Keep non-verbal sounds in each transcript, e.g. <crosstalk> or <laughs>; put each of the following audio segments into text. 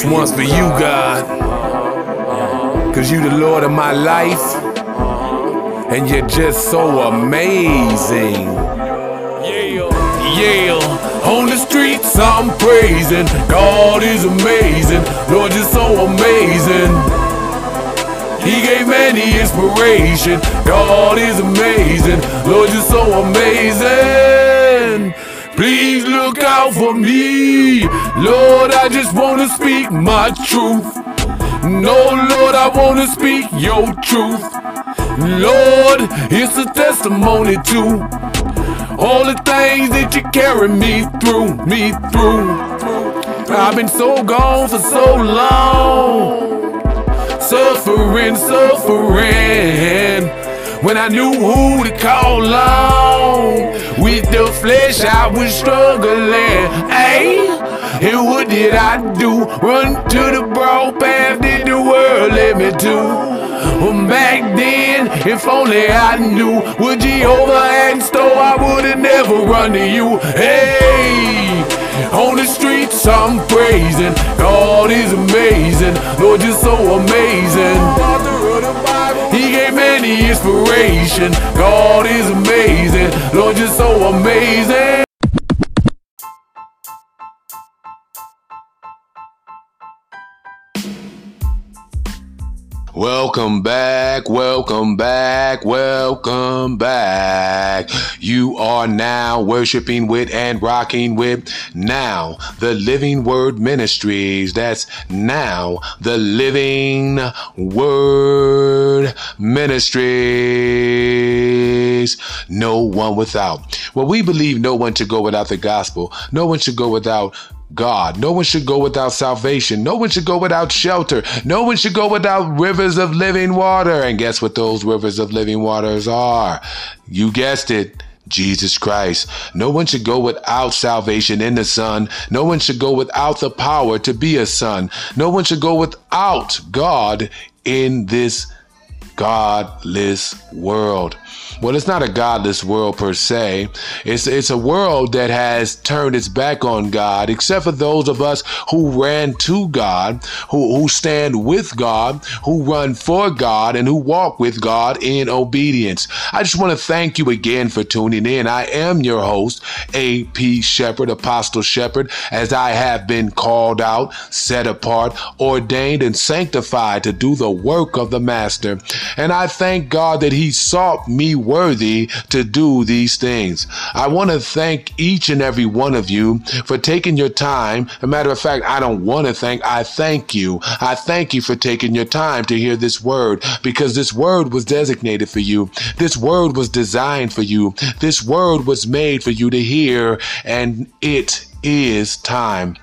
This one's for you, God. Cause you the Lord of my life. And you're just so amazing. Yeah. Yeah. On the streets I'm praising. God is amazing. Lord, you're so amazing. He gave many inspiration. God is amazing. Lord, you're so amazing. Please look out for me. Lord, I just want to speak my truth. No, Lord, I want to speak your truth. Lord, it's a testimony to All the things that you carry me through, me through. I've been so gone for so long. Suffering, suffering. When I knew who to call on. With the flesh, I was struggling. Hey, and what did I do? Run to the broad path that the world led me to. Back then, if only I knew what Jehovah had in store, I would have never run to you. Hey, on the streets I'm praising. God is amazing. Lord, you're so amazing. Many inspiration. God is amazing. Lord, you're so amazing. Welcome back, welcome back, welcome back. You are now worshiping with and rocking with now the Living Word Ministries. That's now the Living Word Ministries. No one without. Well, we believe no one should go without the gospel. No one should go without God. No one should go without salvation. No one should go without shelter. No one should go without rivers of living water. And guess what those rivers of living waters are? You guessed it. Jesus Christ. No one should go without salvation in the Son. No one should go without the power to be a son. No one should go without God in this godless world. Well, it's not a godless world per se. It's it's a world that has turned its back on God, except for those of us who ran to God, who, who stand with God, who run for God, and who walk with God in obedience. I just want to thank you again for tuning in. I am your host, A.P. Shepherd, Apostle Shepherd, as I have been called out, set apart, ordained, and sanctified to do the work of the Master. And I thank God that He sought me worthy to do these things. I want to thank each and every one of you for taking your time. As a matter of fact, I don't want to thank, I thank you. I thank you for taking your time to hear this word because this word was designated for you. This word was designed for you. This word was made for you to hear, and it is time.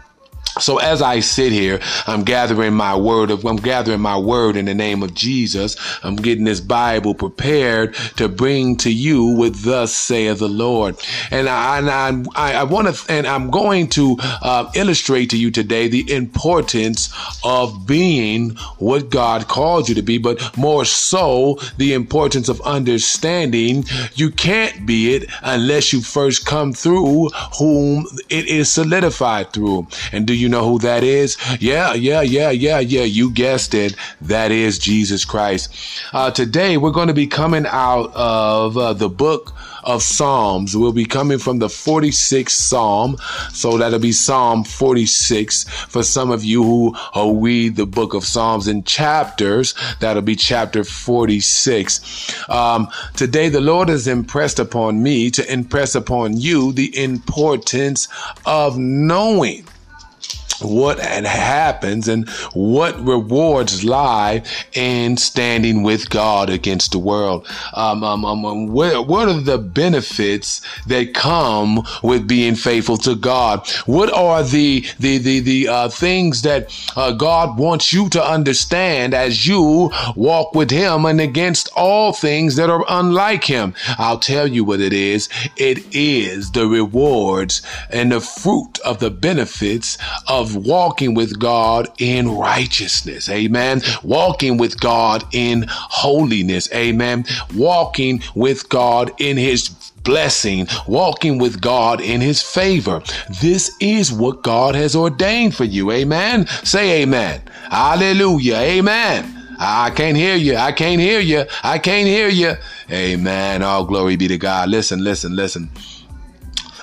So as I sit here, I'm gathering my word I'm gathering my word in the name of Jesus. I'm getting this Bible prepared to bring to you with thus saith the Lord. And I, and I, I want to, and I'm going to uh, illustrate to you today the importance of being what God called you to be, but more so the importance of understanding you can't be it unless you first come through whom it is solidified through. And do you know who that is? Yeah, yeah, yeah, yeah, yeah. You guessed it. That is Jesus Christ. Uh, today, we're going to be coming out of uh, the book of Psalms. We'll be coming from the 46th Psalm. So that'll be Psalm 46 for some of you who, who read the book of Psalms in chapters. That'll be chapter 46. Um, today, the Lord has impressed upon me to impress upon you the importance of knowing what happens and what rewards lie in standing with God against the world. Um, um, um, what, what are the benefits that come with being faithful to God? What are the the the, the uh, things that uh, God wants you to understand as you walk with Him and against all things that are unlike Him? I'll tell you what it is. It is the rewards and the fruit of the benefits of walking with God in righteousness. Amen. Walking with God in holiness. Amen. Walking with God in his blessing, walking with God in his favor. This is what God has ordained for you. Amen. Say amen. Hallelujah. Amen. I can't hear you. I can't hear you. I can't hear you. Amen. All glory be to God. Listen, listen, listen.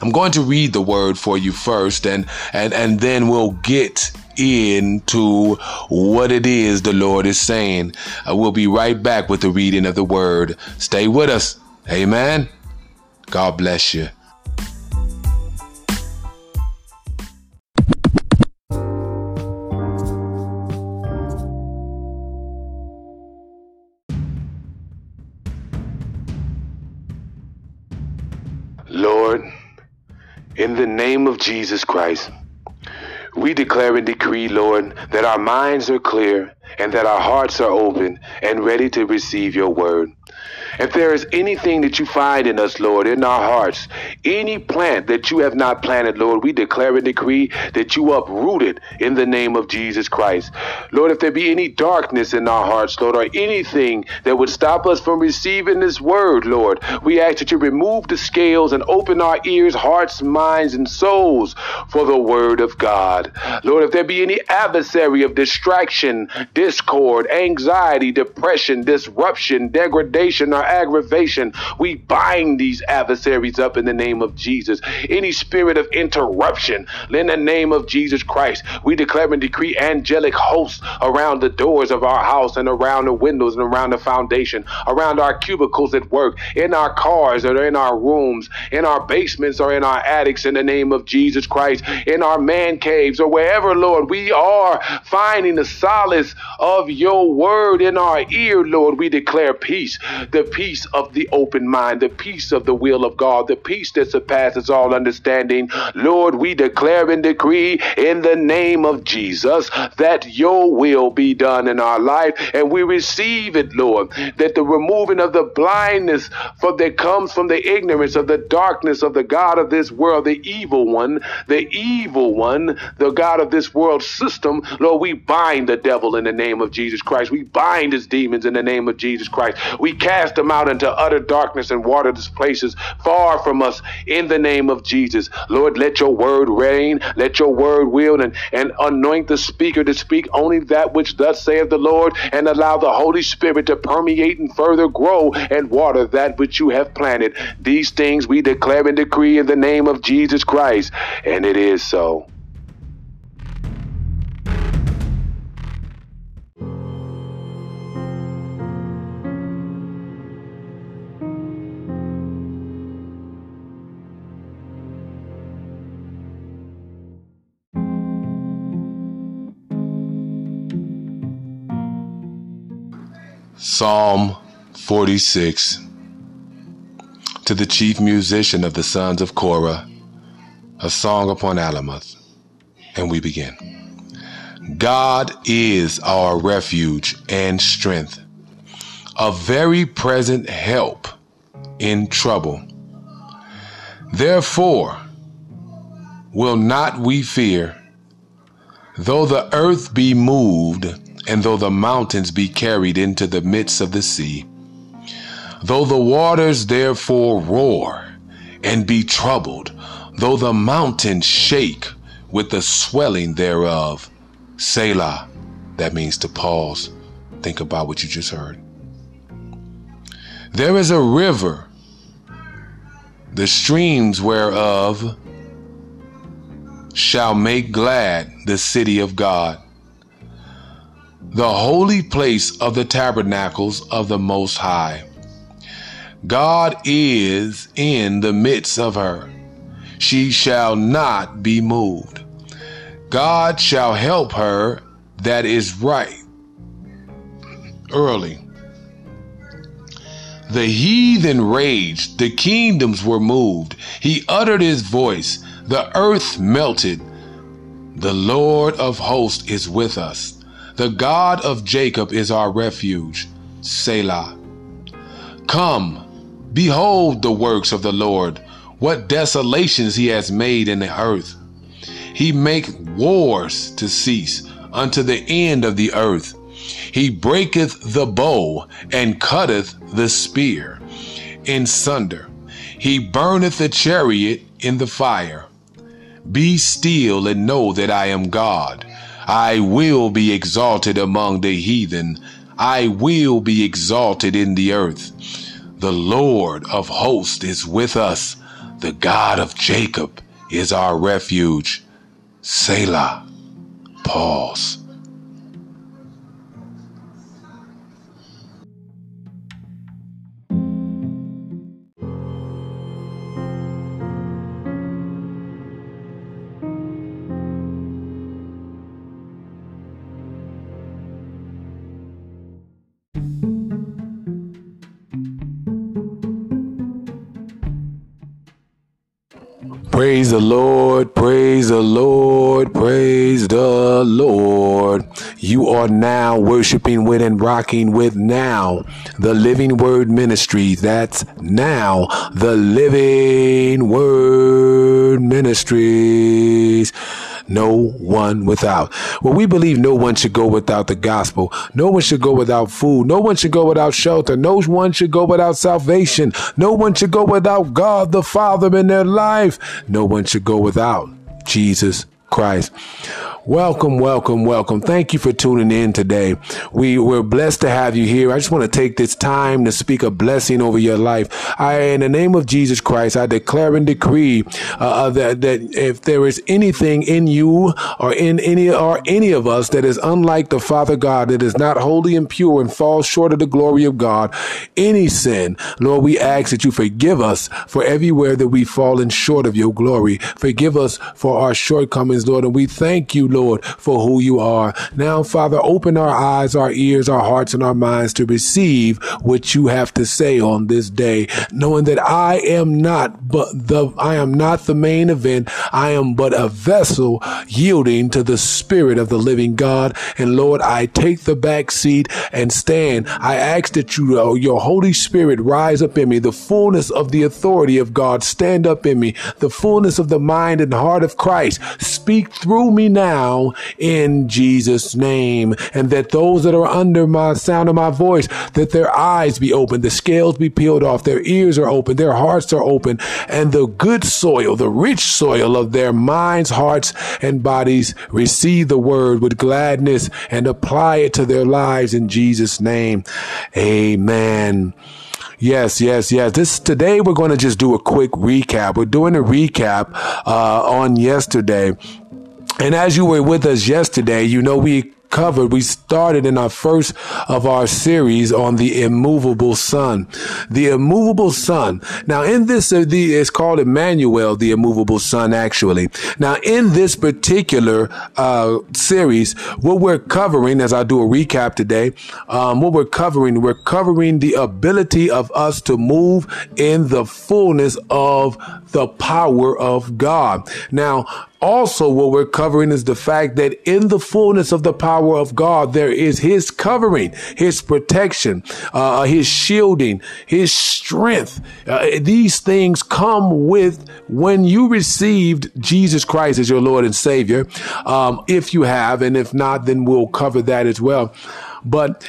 I'm going to read the word for you first and and and then we'll get into what it is the Lord is saying. Uh, I will be right back with the reading of the word. Stay with us. Amen. God bless you. Jesus Christ, we declare and decree, Lord, that our minds are clear and that our hearts are open and ready to receive your word. If there is anything that you find in us, Lord, in our hearts, any plant that you have not planted, Lord, we declare and decree that you uproot it in the name of Jesus Christ. Lord, if there be any darkness in our hearts, Lord, or anything that would stop us from receiving this word, Lord, we ask that you remove the scales and open our ears, hearts, minds, and souls for the word of God. Lord, if there be any adversary of distraction, discord, anxiety, depression, disruption, degradation, or aggravation. We bind these adversaries up in the name of Jesus. Any spirit of interruption, in the name of Jesus Christ, we declare and decree angelic hosts around the doors of our house and around the windows and around the foundation, around our cubicles at work, in our cars or in our rooms, in our basements or in our attics in the name of Jesus Christ, in our man caves or wherever, Lord, we are finding the solace of your word in our ear, Lord. We declare peace, the peace of the open mind, the peace of the will of God, the peace that surpasses all understanding. Lord, we declare and decree in the name of Jesus that your will be done in our life, and we receive it, Lord, that the removing of the blindness for that comes from the ignorance of the darkness of the God of this world, the evil one, the evil one, the God of this world system, Lord, we bind the devil in the name of Jesus Christ. We bind his demons in the name of Jesus Christ. We cast them out into utter darkness and waterless places far from us in the name of Jesus. Lord, let your word reign, let your word wield and, and anoint the speaker to speak only that which thus saith the Lord and allow the Holy Spirit to permeate and further grow and water that which you have planted. These things we declare and decree in the name of Jesus Christ, and it is so. Psalm 46 To the chief musician of the sons of Korah, a song upon Alamoth. And we begin. God is our refuge and strength, a very present help in trouble. Therefore, will not we fear, though the earth be moved and though the mountains be carried into the midst of the sea, though the waters therefore roar and be troubled, though the mountains shake with the swelling thereof. Selah, that means to pause. Think about what you just heard. There is a river, the streams whereof shall make glad the city of God the holy place of the tabernacles of the Most High. God is in the midst of her. She shall not be moved. God shall help her that is right. Early. The heathen raged, the kingdoms were moved. He uttered his voice, the earth melted. The Lord of hosts is with us. The God of Jacob is our refuge. Selah. Come, behold the works of the Lord, what desolations he has made in the earth. He make wars to cease unto the end of the earth. He breaketh the bow and cutteth the spear in sunder. He burneth a chariot in the fire. Be still and know that I am God. I will be exalted among the heathen. I will be exalted in the earth. The Lord of hosts is with us. The God of Jacob is our refuge. Selah. Pause. Praise the Lord, praise the Lord, praise the Lord. You are now worshiping with and rocking with now the Living Word Ministry. That's now the Living Word Ministries no one without. Well, we believe no one should go without the gospel. No one should go without food. No one should go without shelter. No one should go without salvation. No one should go without God the Father in their life. No one should go without Jesus Christ. Welcome, welcome, welcome. Thank you for tuning in today. We we're blessed to have you here. I just want to take this time to speak a blessing over your life. I, in the name of Jesus Christ, I declare and decree uh, uh, that that if there is anything in you or in any or any of us that is unlike the Father God, that is not holy and pure and falls short of the glory of God, any sin, Lord, we ask that you forgive us for everywhere that we've fallen short of your glory. Forgive us for our shortcomings, Lord, and we thank you. Lord, for who you are. Now, Father, open our eyes, our ears, our hearts, and our minds to receive what you have to say on this day, knowing that I am not but the I am not the main event. I am but a vessel yielding to the spirit of the living God. And Lord, I take the back seat and stand. I ask that you, uh, your Holy Spirit, rise up in me, the fullness of the authority of God, stand up in me, the fullness of the mind and heart of Christ. Speak through me now now in Jesus' name. And that those that are under my sound of my voice, that their eyes be open, the scales be peeled off, their ears are open, their hearts are open, and the good soil, the rich soil of their minds, hearts, and bodies receive the word with gladness and apply it to their lives in Jesus' name. Amen. Yes, yes, yes. This today we're going to just do a quick recap. We're doing a recap uh, on yesterday and as you were with us yesterday, you know, we covered, we started in our first of our series on the immovable son. The immovable son. Now in this, uh, the, it's called Emmanuel, the immovable son, actually. Now in this particular, uh, series, what we're covering, as I do a recap today, um, what we're covering, we're covering the ability of us to move in the fullness of the power of God. Now, also what we're covering is the fact that in the fullness of the power of God, there is his covering, his protection, uh, his shielding, his strength. Uh, these things come with when you received Jesus Christ as your Lord and Savior. Um, if you have, and if not, then we'll cover that as well. But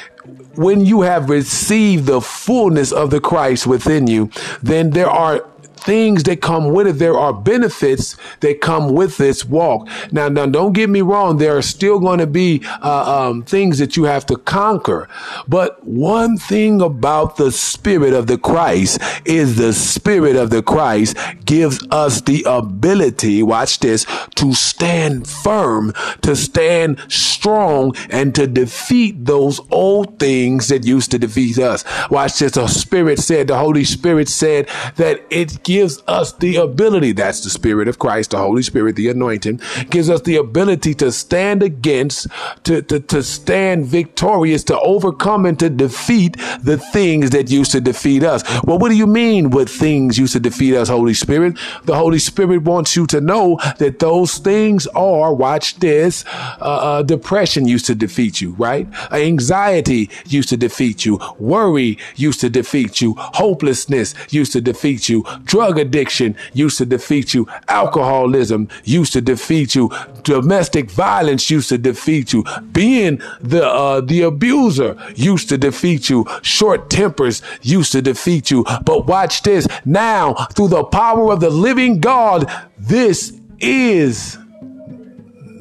when you have received the fullness of the Christ within you, then there are things that come with it. There are benefits that come with this walk. Now, now, don't get me wrong. There are still going to be uh, um, things that you have to conquer. But one thing about the Spirit of the Christ is the Spirit of the Christ gives us the ability, watch this, to stand firm, to stand strong, and to defeat those old things that used to defeat us. Watch this. The Spirit said, the Holy Spirit said that it gives gives us the ability, that's the Spirit of Christ, the Holy Spirit, the anointing, gives us the ability to stand against, to, to, to stand victorious, to overcome and to defeat the things that used to defeat us. Well, what do you mean with things used to defeat us, Holy Spirit? The Holy Spirit wants you to know that those things are, watch this, uh, uh, depression used to defeat you, right? Anxiety used to defeat you. Worry used to defeat you. Hopelessness used to defeat you. Drug Drug addiction used to defeat you. Alcoholism used to defeat you. Domestic violence used to defeat you. Being the uh, the abuser used to defeat you. Short tempers used to defeat you. But watch this. Now, through the power of the living God, this is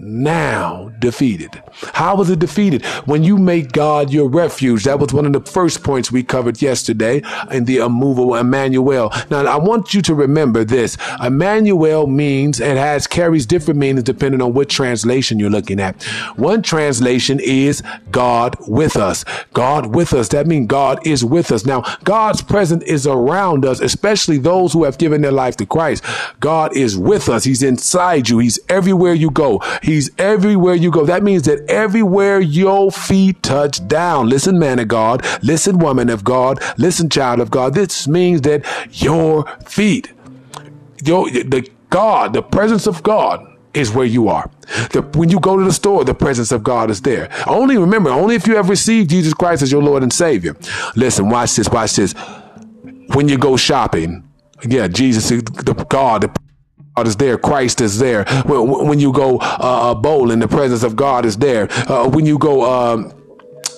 now defeated. How was it defeated? When you make God your refuge. That was one of the first points we covered yesterday in the immovable Emmanuel. Now, I want you to remember this. Emmanuel means and has carries different meanings depending on what translation you're looking at. One translation is God with us. God with us. That means God is with us. Now, God's presence is around us, especially those who have given their life to Christ. God is with us. He's inside you. He's everywhere you go. He's everywhere you go. That means that everywhere your feet touch down. Listen, man of God. Listen, woman of God. Listen, child of God. This means that your feet, your, the God, the presence of God is where you are. The, when you go to the store, the presence of God is there. Only remember, only if you have received Jesus Christ as your Lord and Savior. Listen, watch this, watch this. When you go shopping, yeah, Jesus, the God, the God is there. Christ is there. When, when you go uh, bowling, the presence of God is there. Uh, when you go. Um,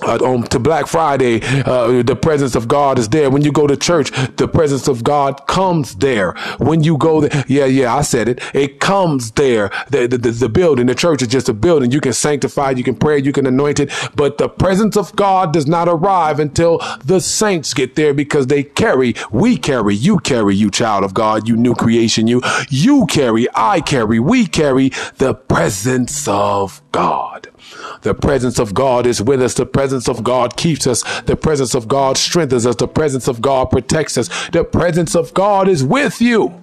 uh, on to Black Friday, uh, the presence of God is there. When you go to church, the presence of God comes there. When you go there, yeah, yeah, I said it. It comes there. The, the, the building, the church is just a building. You can sanctify, you can pray, you can anoint it, but the presence of God does not arrive until the saints get there because they carry, we carry, you carry, you child of God, you new creation, you, you carry, I carry, we carry the presence of God. The presence of God is with us. The presence of God keeps us. The presence of God strengthens us. The presence of God protects us. The presence of God is with you.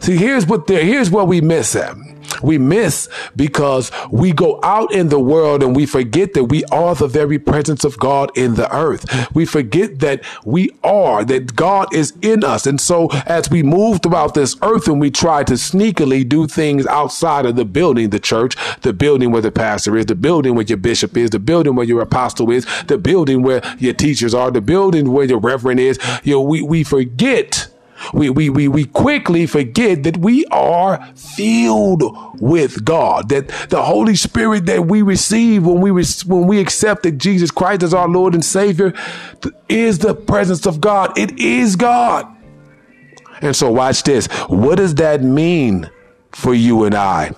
See, here's what there, here's what we miss at. We miss because we go out in the world and we forget that we are the very presence of God in the earth. We forget that we are, that God is in us. And so as we move throughout this earth and we try to sneakily do things outside of the building, the church, the building where the pastor is, the building where your bishop is, the building where your apostle is, the building where your teachers are, the building where your reverend is, you know, we, we forget we, we, we, we quickly forget that we are filled with God, that the Holy Spirit that we receive when we, when we accepted Jesus Christ as our Lord and Savior is the presence of God. It is God. And so watch this. What does that mean for you and I?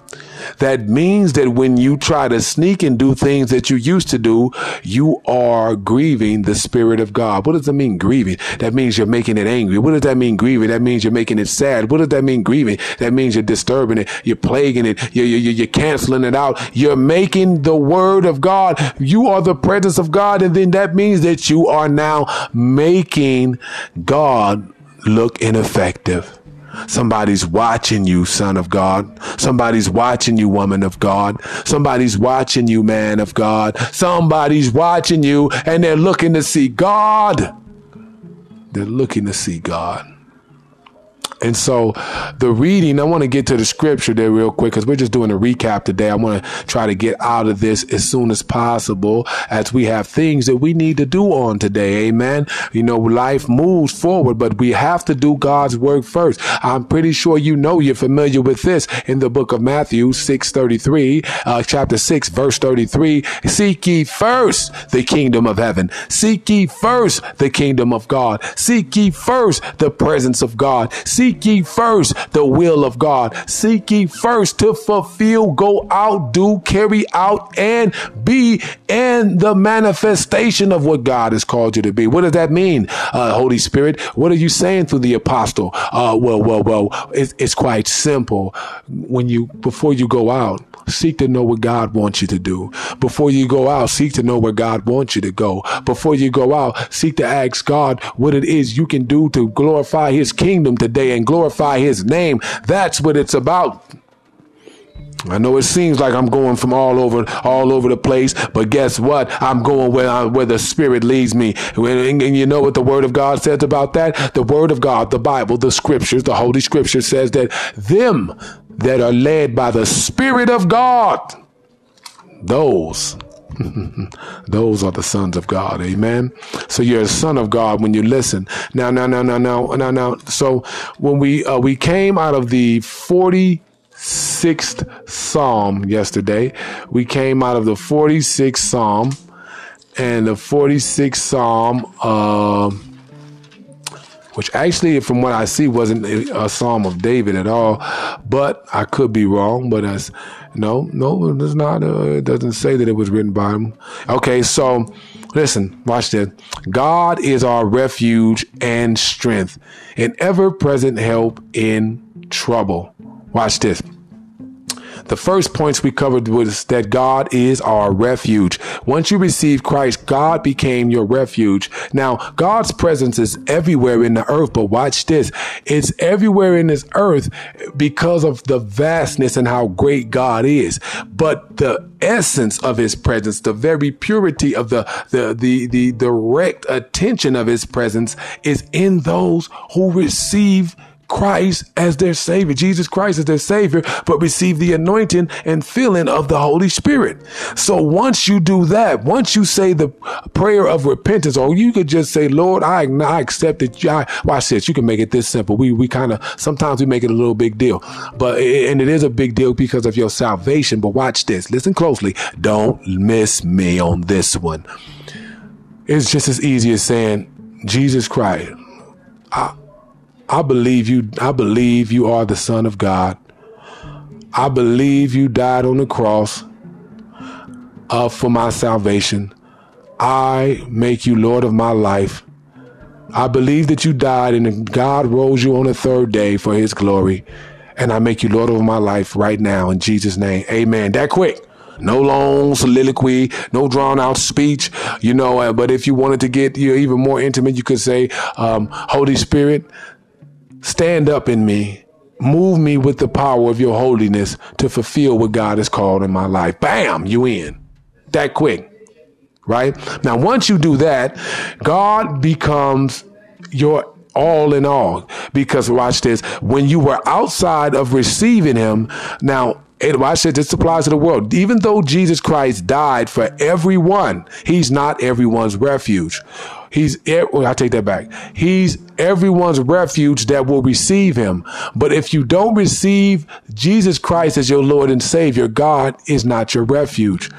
That means that when you try to sneak and do things that you used to do, you are grieving the Spirit of God. What does that mean, grieving? That means you're making it angry. What does that mean, grieving? That means you're making it sad. What does that mean, grieving? That means you're disturbing it. You're plaguing it. You're, you're, you're canceling it out. You're making the Word of God. You are the presence of God. And then that means that you are now making God look ineffective. Somebody's watching you, son of God. Somebody's watching you, woman of God. Somebody's watching you, man of God. Somebody's watching you and they're looking to see God. They're looking to see God. And so the reading, I want to get to the scripture there real quick because we're just doing a recap today. I want to try to get out of this as soon as possible as we have things that we need to do on today. Amen. You know, life moves forward, but we have to do God's work first. I'm pretty sure you know you're familiar with this in the book of Matthew 6 33, uh, chapter 6, verse 33. Seek ye first the kingdom of heaven. Seek ye first the kingdom of God. Seek ye first the presence of God. Seek Seek ye first the will of God. Seek ye first to fulfill, go out, do, carry out, and be in the manifestation of what God has called you to be. What does that mean, uh, Holy Spirit? What are you saying through the apostle? Uh, well, well, well, it's, it's quite simple. When you, before you go out, Seek to know what God wants you to do. Before you go out, seek to know where God wants you to go. Before you go out, seek to ask God what it is you can do to glorify his kingdom today and glorify his name. That's what it's about. I know it seems like I'm going from all over, all over the place, but guess what? I'm going where I, where the Spirit leads me. And, and you know what the Word of God says about that? The Word of God, the Bible, the Scriptures, the Holy Scripture says that them that are led by the Spirit of God, those <laughs> Those are the sons of God. Amen. So you're a son of God when you listen. Now, now, now, now, now, now, now. So when we uh, we came out of the 46th Psalm yesterday, we came out of the 46th Psalm and the 46th Psalm. Uh, which actually, from what I see, wasn't a, psalm of David at all. But I could be wrong. But as no, no, it's not. Uh, it doesn't say that it was written by him. Okay, so listen, watch this. God is our refuge and strength, an ever-present help in trouble. Watch this. The first points we covered was that God is our refuge. Once you receive Christ, God became your refuge. Now, God's presence is everywhere in the earth, but watch this. It's everywhere in this earth because of the vastness and how great God is. But the essence of his presence, the very purity of the, the, the, the direct attention of his presence is in those who receive Christ as their Savior, Jesus Christ as their Savior, but receive the anointing and filling of the Holy Spirit. So once you do that, once you say the prayer of repentance, or you could just say, Lord, I, I accept it. I, watch this. You can make it this simple. We, we kind of, sometimes we make it a little big deal, but, and it is a big deal because of your salvation. But watch this. Listen closely. Don't miss me on this one. It's just as easy as saying, Jesus Christ. I, I believe you, I believe you are the Son of God. I believe you died on the cross uh, for my salvation. I make you Lord of my life. I believe that you died and God rose you on the third day for his glory. And I make you Lord of my life right now in Jesus' name. Amen. That quick. No long soliloquy, no drawn out speech, you know. Uh, but if you wanted to get you know, even more intimate, you could say, um, Holy Spirit, Stand up in me. Move me with the power of your holiness to fulfill what God has called in my life. Bam, you in. That quick. Right? Now, once you do that, God becomes your all in all. Because watch this. When you were outside of receiving him, now it, I said this applies to the world. Even though Jesus Christ died for everyone, he's not everyone's refuge. He's, I take that back. He's everyone's refuge that will receive him. But if you don't receive Jesus Christ as your Lord and Savior, God is not your refuge.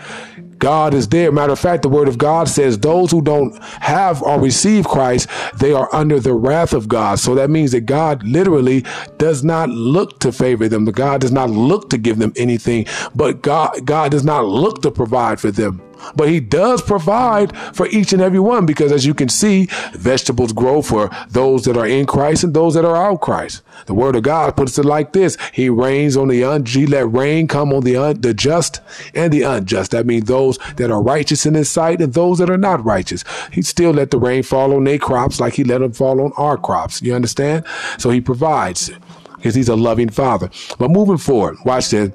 God is there. Matter of fact, the word of God says those who don't have or receive Christ, they are under the wrath of God. So that means that God literally does not look to favor them. God does not look to give them anything, but God, God does not look to provide for them. But he does provide for each and every one because as you can see, vegetables grow for those that are in Christ and those that are out Christ. The word of God puts it like this. He rains on the unjust. Let rain come on the, un- the just and the unjust. That means those that are righteous in his sight and those that are not righteous. He still let the rain fall on their crops like he let them fall on our crops. You understand? So he provides because he's a loving father. But moving forward, watch this.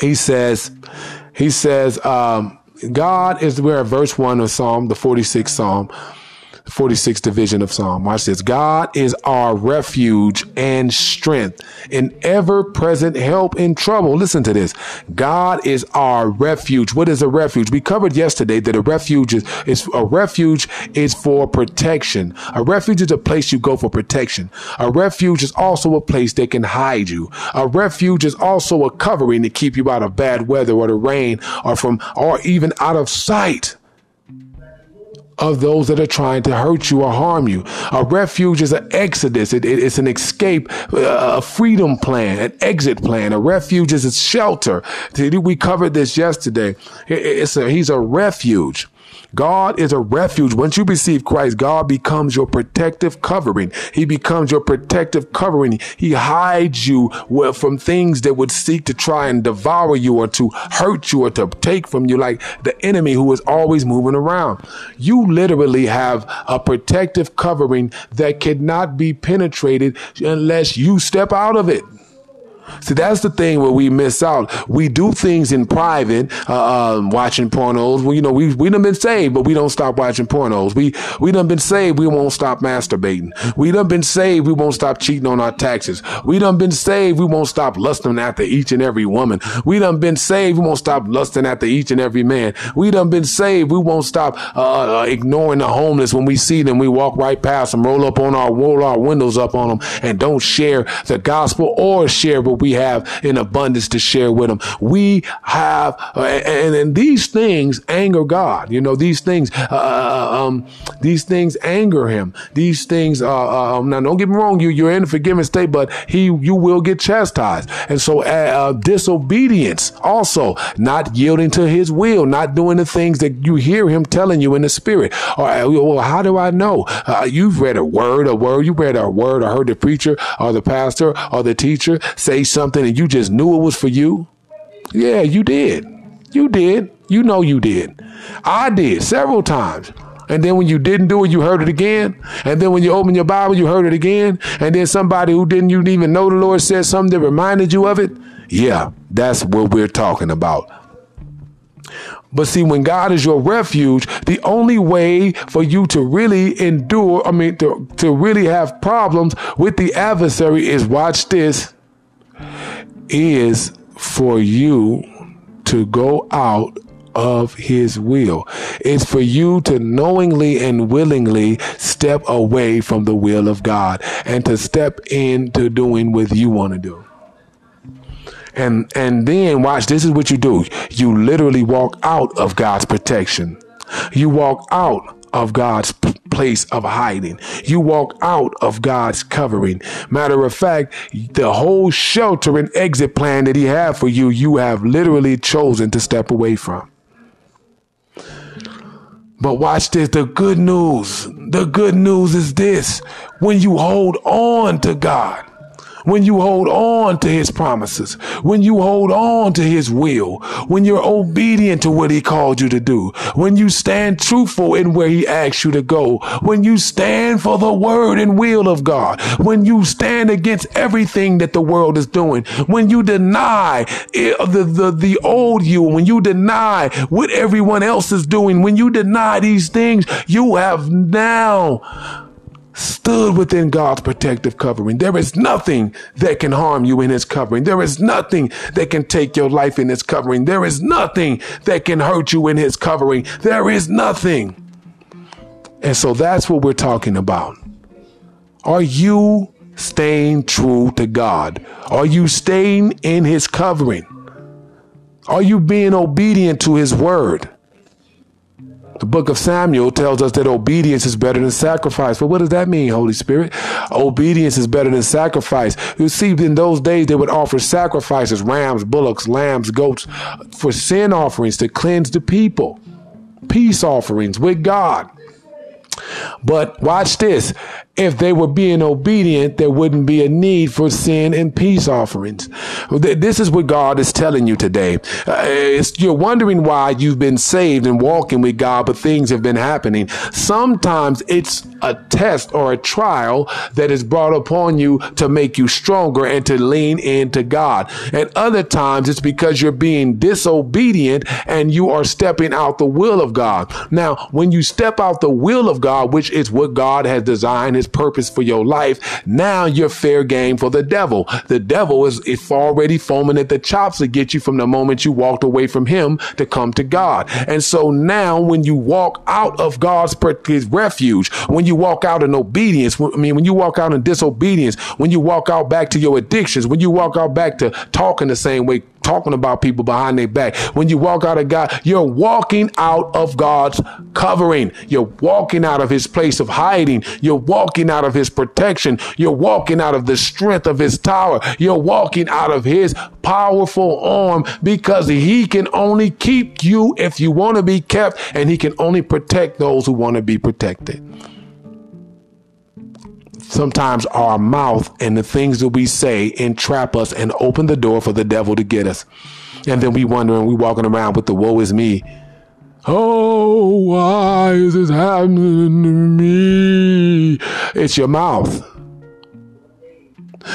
He says, he says, um, God is where verse one of Psalm, the 46th Psalm, 46th division of Psalm. Watch this. God is our refuge and strength, an ever present help in trouble. Listen to this. God is our refuge. What is a refuge? We covered yesterday that a refuge is, is a refuge is for protection. A refuge is a place you go for protection. A refuge is also a place that can hide you. A refuge is also a covering to keep you out of bad weather or the rain or from, or even out of sight of those that are trying to hurt you or harm you. A refuge is an exodus. It, it, it's an escape, uh, a freedom plan, an exit plan. A refuge is a shelter. We covered this yesterday. It, a, he's a refuge. God is a refuge. Once you receive Christ, God becomes your protective covering. He becomes your protective covering. He hides you from things that would seek to try and devour you or to hurt you or to take from you, like the enemy who is always moving around. You literally have a protective covering that cannot be penetrated unless you step out of it. See, that's the thing where we miss out. We do things in private, uh, um, watching pornos. Well, you know, we we done been saved, but we don't stop watching pornos. We we done been saved, we won't stop masturbating. We done been saved, we won't stop cheating on our taxes. We done been saved, we won't stop lusting after each and every woman. We done been saved, we won't stop lusting after each and every man. We done been saved, we won't stop uh, uh ignoring the homeless when we see them. We walk right past them, roll up on our roll our windows up on them, and don't share the gospel or share we have in abundance to share with them. We have, uh, and, and these things anger God. You know, these things, uh, uh, uh um, these things anger Him. These things, uh, uh, um, now don't get me wrong, you you're in a forgiven state, but He you will get chastised, and so disobedience also not yielding to His will, not doing the things that you hear Him telling you in the Spirit. Or well, how do I know? you've read a word, a word, you read a word, or heard the preacher or the pastor or the teacher say something, and you just knew it was for you. Yeah, you did. You did. You know you did. I did several times. And then when you didn't do it, you heard it again. And then when you open your Bible, you heard it again. And then somebody who didn't you even know the Lord said something that reminded you of it. Yeah, that's what we're talking about. But see, when God is your refuge, the only way for you to really endure, I mean, to, to really have problems with the adversary is watch this, is for you to go out of his will. It's for you to knowingly and willingly step away from the will of God and to step into doing what you want to do. And and then watch this is what you do. You literally walk out of God's protection. You walk out of God's place of hiding. You walk out of God's covering. Matter of fact, the whole shelter and exit plan that He had for you, you have literally chosen to step away from. But watch this. The good news, the good news is this. When you hold on to God, when you hold on to his promises, when you hold on to his will, when you're obedient to what he called you to do, when you stand truthful in where he asks you to go, when you stand for the word and will of God, when you stand against everything that the world is doing, when you deny the, the, the old you, when you deny what everyone else is doing, when you deny these things, you have now stood within God's protective covering. There is nothing that can harm you in his covering. There is nothing that can take your life in his covering. There is nothing that can hurt you in his covering. There is nothing. And so that's what we're talking about. Are you staying true to God? Are you staying in his covering? Are you being obedient to his word? The book of Samuel tells us that obedience is better than sacrifice. But what does that mean, Holy Spirit? Obedience is better than sacrifice. You see, in those days, they would offer sacrifices rams, bullocks, lambs, goats for sin offerings to cleanse the people, peace offerings with God. But watch this if they were being obedient, there wouldn't be a need for sin and peace offerings. This is what God is telling you today. Uh, you're wondering why you've been saved and walking with God, but things have been happening. Sometimes it's a test or a trial that is brought upon you to make you stronger and to lean into God. And other times it's because you're being disobedient and you are stepping out the will of God. Now, when you step out the will of God, which is what God has designed, his purpose for your life, now you're fair game for the devil. The devil is, is already foaming at the chops to get you from the moment you walked away from him to come to God. And so now when you walk out of God's his refuge, when you walk out in obedience, I mean, when you walk out in disobedience, when you walk out back to your addictions, when you walk out back to talking the same way, talking about people behind their back. When you walk out of God, you're walking out of God's covering. You're walking out of his place of hiding. You're walking out of his protection. You're walking out of the strength of his tower. You're walking out of his powerful arm because he can only keep you if you want to be kept and he can only protect those who want to be protected sometimes our mouth and the things that we say entrap us and open the door for the devil to get us. And then we wondering, we walking around with the woe is me. Oh, why is this happening to me? It's your mouth.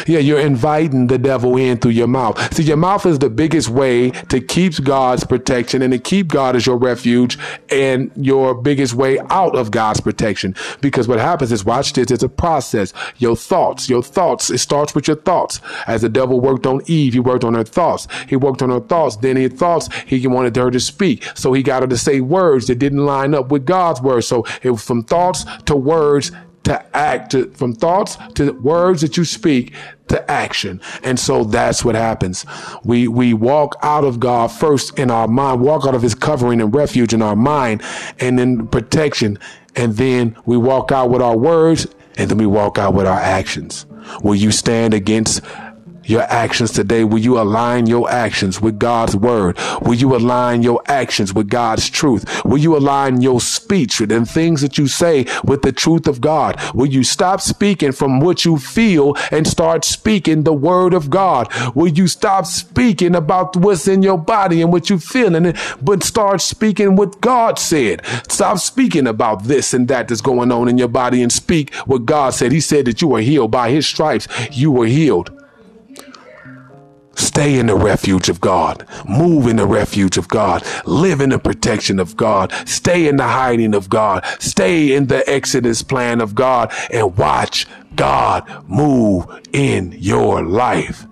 Yeah, you're inviting the devil in through your mouth. See, your mouth is the biggest way to keep God's protection and to keep God as your refuge and your biggest way out of God's protection. Because what happens is, watch this, it's a process. Your thoughts, your thoughts, it starts with your thoughts. As the devil worked on Eve, he worked on her thoughts. He worked on her thoughts. Then his thoughts, he wanted her to speak. So he got her to say words that didn't line up with God's words. So it was from thoughts to words to act, to, from thoughts to words that you speak to action. And so that's what happens. We, we walk out of God first in our mind, walk out of his covering and refuge in our mind and then protection. And then we walk out with our words and then we walk out with our actions. Will you stand against your actions today? Will you align your actions with God's word? Will you align your actions with God's truth? Will you align your speech and things that you say with the truth of God? Will you stop speaking from what you feel and start speaking the word of God? Will you stop speaking about what's in your body and what you feel and but start speaking what God said? Stop speaking about this and that that's going on in your body and speak what God said. He said that you were healed by his stripes. You were healed. Stay in the refuge of God. Move in the refuge of God. Live in the protection of God. Stay in the hiding of God. Stay in the Exodus plan of God and watch God move in your life.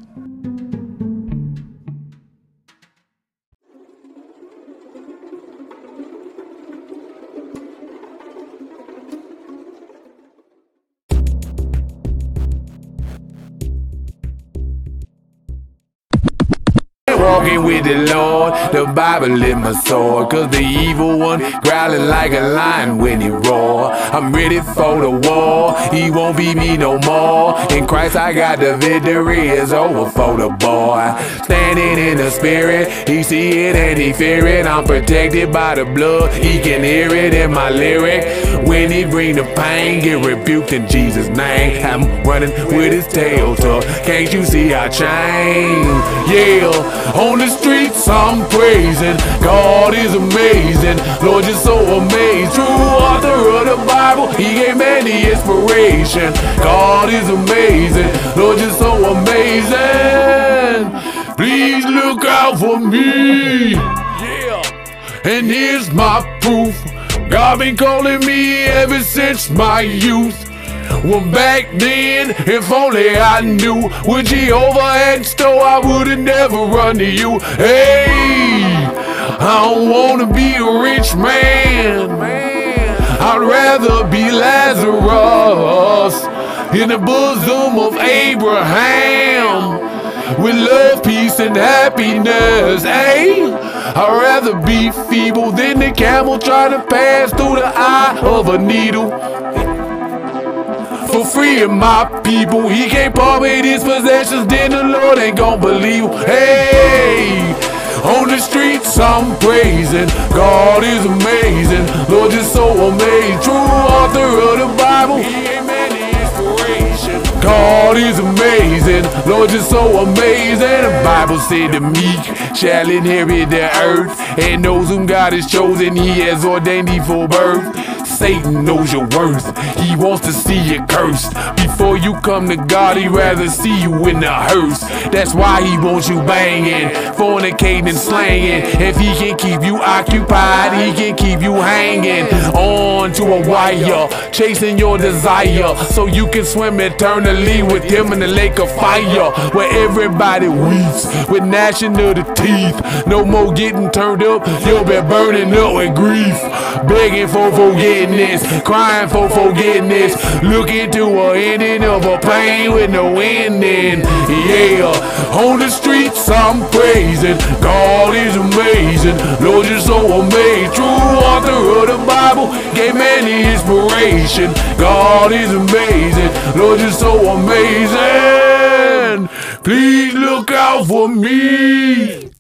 Walking with the Lord. The Bible is my sword. Cause the evil one growling like a lion when he roar. I'm ready for the war. He won't beat me no more. In Christ I got the victory. It's over for the boy. Standing in the spirit. He see it and he fear it. I'm protected by the blood. He can hear it in my lyric. When he bring the pain, get rebuked in Jesus' name. I'm running with his tail tucked. Can't you see I change? Yeah. On the streets, I'm praising. God is amazing. Lord, you're so amazing. True author of the Bible, He gave man the inspiration. God is amazing. Lord, you're so amazing. Please look out for me. Yeah. And here's my proof. God been calling me ever since my youth. Well, back then, if only I knew would what Jehovah had stole, I would've never run to you. Hey, I don't wanna be a rich man. I'd rather be Lazarus in the bosom of Abraham with love, peace, and happiness. Hey, I'd rather be feeble than the camel trying to pass through the eye of a needle for free of my people. He can't part with his possessions, then the Lord ain't gon' believe. Hey, on the streets I'm praising. God is amazing. Lord is so amazing. True author of the Bible. He ain't many inspiration. God is amazing. Lord is so amazing. The Bible said the meek shall inherit the earth. And those whom God has chosen, he has ordained thee for birth. Satan knows your worth. He wants to see you cursed. Before you come to God, he'd rather see you in the hearse. That's why he wants you banging, fornicating and slanging. If he can keep you occupied, he can keep you hanging on to a wire, chasing your desire so you can swim eternally with him in the lake of fire where everybody weeps with gnashing of the teeth. No more getting turned up, you'll be burning up with grief, begging for forgiveness crying for forgiveness, looking to a ending of a pain with no ending. Yeah, on the streets I'm praising, God is amazing, Lord you're so amazing. True author of the Bible gave man the inspiration. God is amazing, Lord you're so amazing. Please look out for me.